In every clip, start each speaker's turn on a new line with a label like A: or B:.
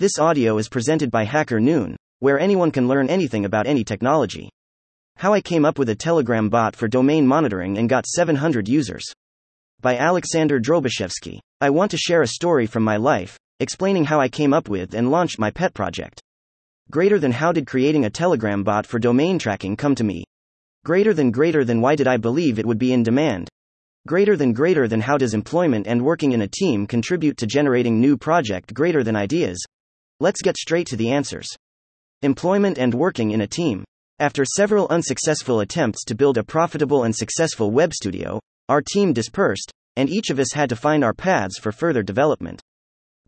A: This audio is presented by Hacker Noon, where anyone can learn anything about any technology. How I came up with a Telegram bot for domain monitoring and got 700 users. By Alexander Drobushevsky. I want to share a story from my life, explaining how I came up with and launched my pet project. Greater than how did creating a Telegram bot for domain tracking come to me? Greater than greater than why did I believe it would be in demand? Greater than greater than how does employment and working in a team contribute to generating new project greater than ideas? Let's get straight to the answers. Employment and working in a team. After several unsuccessful attempts to build a profitable and successful web studio, our team dispersed, and each of us had to find our paths for further development.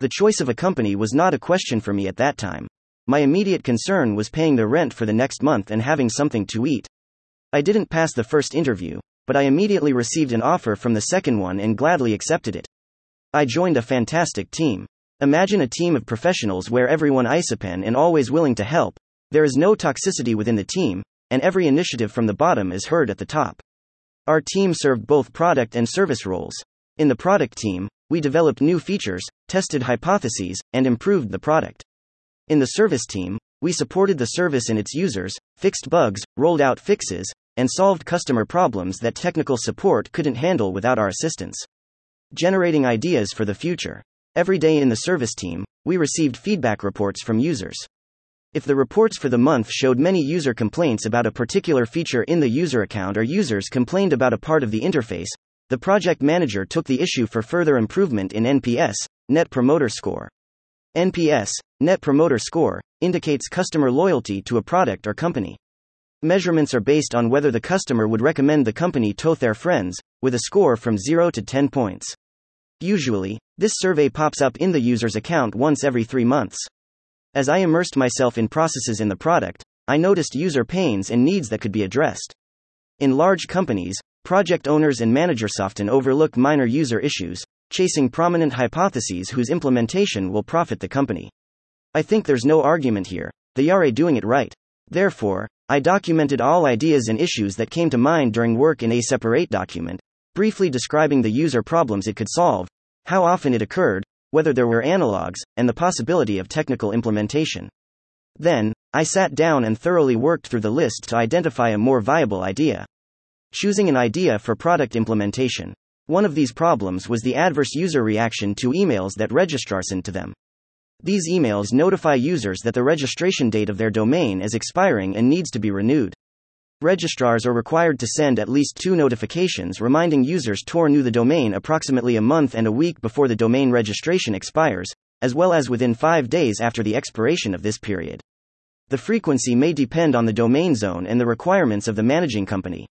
A: The choice of a company was not a question for me at that time. My immediate concern was paying the rent for the next month and having something to eat. I didn't pass the first interview, but I immediately received an offer from the second one and gladly accepted it. I joined a fantastic team. Imagine a team of professionals where everyone isopen and always willing to help. There is no toxicity within the team, and every initiative from the bottom is heard at the top. Our team served both product and service roles. In the product team, we developed new features, tested hypotheses, and improved the product. In the service team, we supported the service and its users, fixed bugs, rolled out fixes, and solved customer problems that technical support couldn't handle without our assistance. Generating ideas for the future. Every day in the service team, we received feedback reports from users. If the reports for the month showed many user complaints about a particular feature in the user account or users complained about a part of the interface, the project manager took the issue for further improvement in NPS, Net Promoter Score. NPS, Net Promoter Score, indicates customer loyalty to a product or company. Measurements are based on whether the customer would recommend the company to their friends, with a score from 0 to 10 points. Usually, this survey pops up in the user's account once every three months. As I immersed myself in processes in the product, I noticed user pains and needs that could be addressed. In large companies, project owners and managers often overlook minor user issues, chasing prominent hypotheses whose implementation will profit the company. I think there's no argument here, they are doing it right. Therefore, I documented all ideas and issues that came to mind during work in a separate document, briefly describing the user problems it could solve, how often it occurred, whether there were analogs, and the possibility of technical implementation. Then, I sat down and thoroughly worked through the list to identify a more viable idea. Choosing an idea for product implementation. One of these problems was the adverse user reaction to emails that registrars send to them. These emails notify users that the registration date of their domain is expiring and needs to be renewed. Registrars are required to send at least two notifications reminding users to renew the domain approximately a month and a week before the domain registration expires, as well as within five days after the expiration of this period. The frequency may depend on the domain zone and the requirements of the managing company.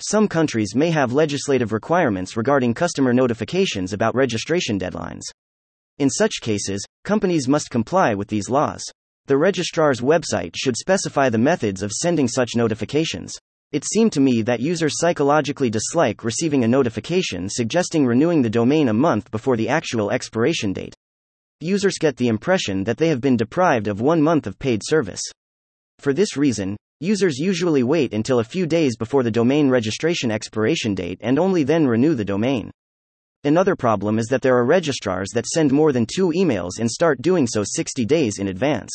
A: Some countries may have legislative requirements regarding customer notifications about registration deadlines. In such cases, companies must comply with these laws. The registrar's website should specify the methods of sending such notifications. It seemed to me that users psychologically dislike receiving a notification suggesting renewing the domain a month before the actual expiration date. Users get the impression that they have been deprived of one month of paid service. For this reason, users usually wait until a few days before the domain registration expiration date and only then renew the domain. Another problem is that there are registrars that send more than two emails and start doing so 60 days in advance.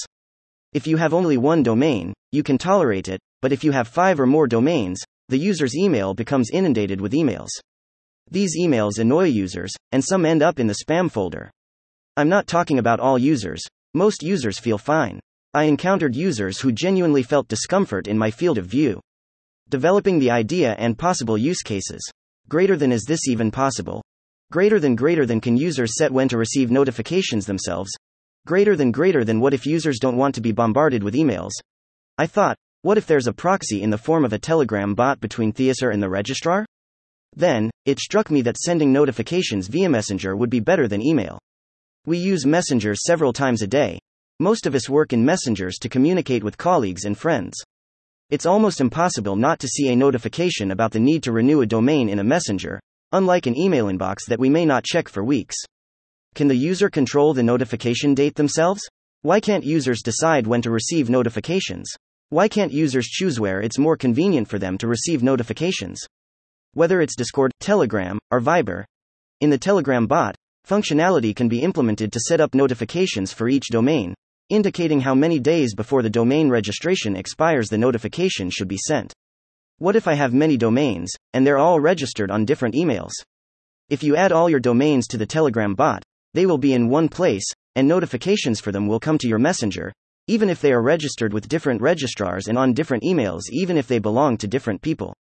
A: If you have only one domain, you can tolerate it, but if you have five or more domains, the user's email becomes inundated with emails. These emails annoy users, and some end up in the spam folder. I'm not talking about all users, most users feel fine. I encountered users who genuinely felt discomfort in my field of view. Developing the idea and possible use cases. Greater than is this even possible? Greater than greater than can users set when to receive notifications themselves? Greater than greater than what if users don't want to be bombarded with emails? I thought, what if there's a proxy in the form of a Telegram bot between Theaser and the registrar? Then, it struck me that sending notifications via Messenger would be better than email. We use Messenger several times a day. Most of us work in messengers to communicate with colleagues and friends. It's almost impossible not to see a notification about the need to renew a domain in a messenger, unlike an email inbox that we may not check for weeks. Can the user control the notification date themselves? Why can't users decide when to receive notifications? Why can't users choose where it's more convenient for them to receive notifications? Whether it's Discord, Telegram, or Viber. In the Telegram bot, functionality can be implemented to set up notifications for each domain, indicating how many days before the domain registration expires the notification should be sent. What if I have many domains, and they're all registered on different emails? If you add all your domains to the Telegram bot, they will be in one place, and notifications for them will come to your messenger, even if they are registered with different registrars and on different emails, even if they belong to different people.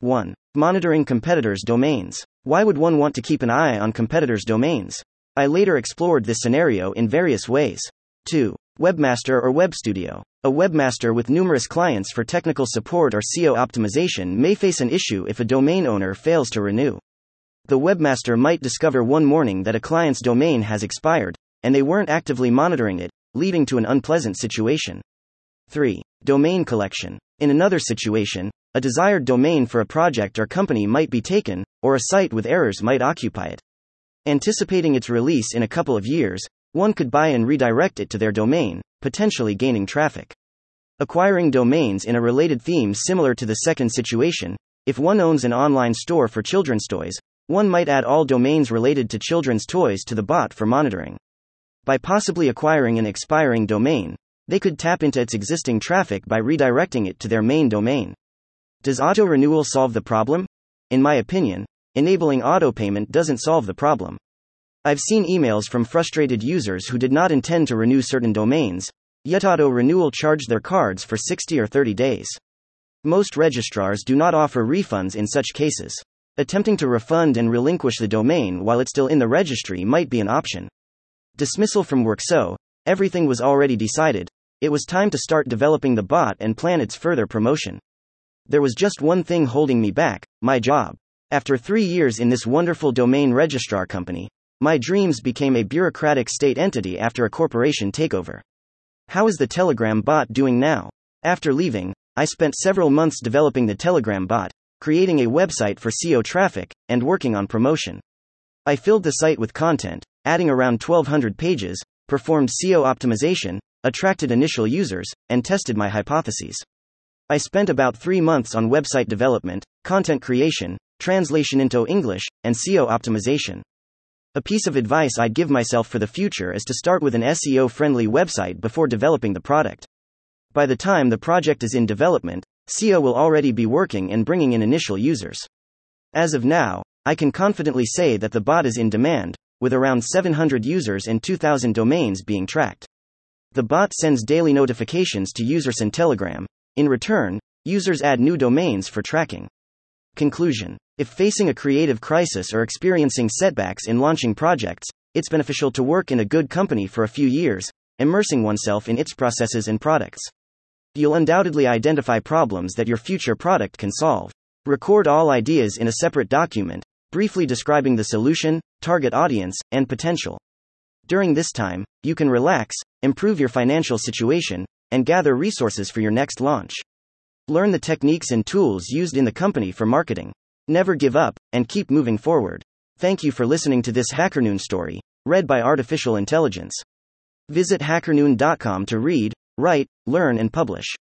A: 1. Monitoring competitors' domains. Why would one want to keep an eye on competitors' domains? I later explored this scenario in various ways. 2. Webmaster or Web Studio. A webmaster with numerous clients for technical support or SEO optimization may face an issue if a domain owner fails to renew. The webmaster might discover one morning that a client's domain has expired, and they weren't actively monitoring it, leading to an unpleasant situation. 3. Domain collection. In another situation, a desired domain for a project or company might be taken, or a site with errors might occupy it. Anticipating its release in a couple of years, one could buy and redirect it to their domain, potentially gaining traffic. Acquiring domains in a related theme similar to the second situation, if one owns an online store for children's toys, one might add all domains related to children's toys to the bot for monitoring. By possibly acquiring an expiring domain, they could tap into its existing traffic by redirecting it to their main domain. Does auto renewal solve the problem? In my opinion, enabling auto payment doesn't solve the problem. I've seen emails from frustrated users who did not intend to renew certain domains, yet auto renewal charged their cards for 60 or 30 days. Most registrars do not offer refunds in such cases. Attempting to refund and relinquish the domain while it's still in the registry might be an option. Dismissal from work so, everything was already decided, it was time to start developing the bot and plan its further promotion. There was just one thing holding me back my job. After three years in this wonderful domain registrar company, my dreams became a bureaucratic state entity after a corporation takeover. How is the Telegram bot doing now? After leaving, I spent several months developing the Telegram bot, creating a website for SEO traffic, and working on promotion. I filled the site with content, adding around 1200 pages, performed SEO optimization, attracted initial users, and tested my hypotheses. I spent about three months on website development, content creation, translation into English, and SEO optimization. A piece of advice I'd give myself for the future is to start with an SEO friendly website before developing the product. By the time the project is in development, SEO will already be working and bringing in initial users. As of now, I can confidently say that the bot is in demand, with around 700 users and 2,000 domains being tracked. The bot sends daily notifications to users in Telegram. In return, users add new domains for tracking. Conclusion If facing a creative crisis or experiencing setbacks in launching projects, it's beneficial to work in a good company for a few years, immersing oneself in its processes and products you'll undoubtedly identify problems that your future product can solve. Record all ideas in a separate document, briefly describing the solution, target audience, and potential. During this time, you can relax, improve your financial situation, and gather resources for your next launch. Learn the techniques and tools used in the company for marketing. Never give up, and keep moving forward. Thank you for listening to this HackerNoon story, read by Artificial Intelligence. Visit hackerNoon.com to read, write, learn, and publish.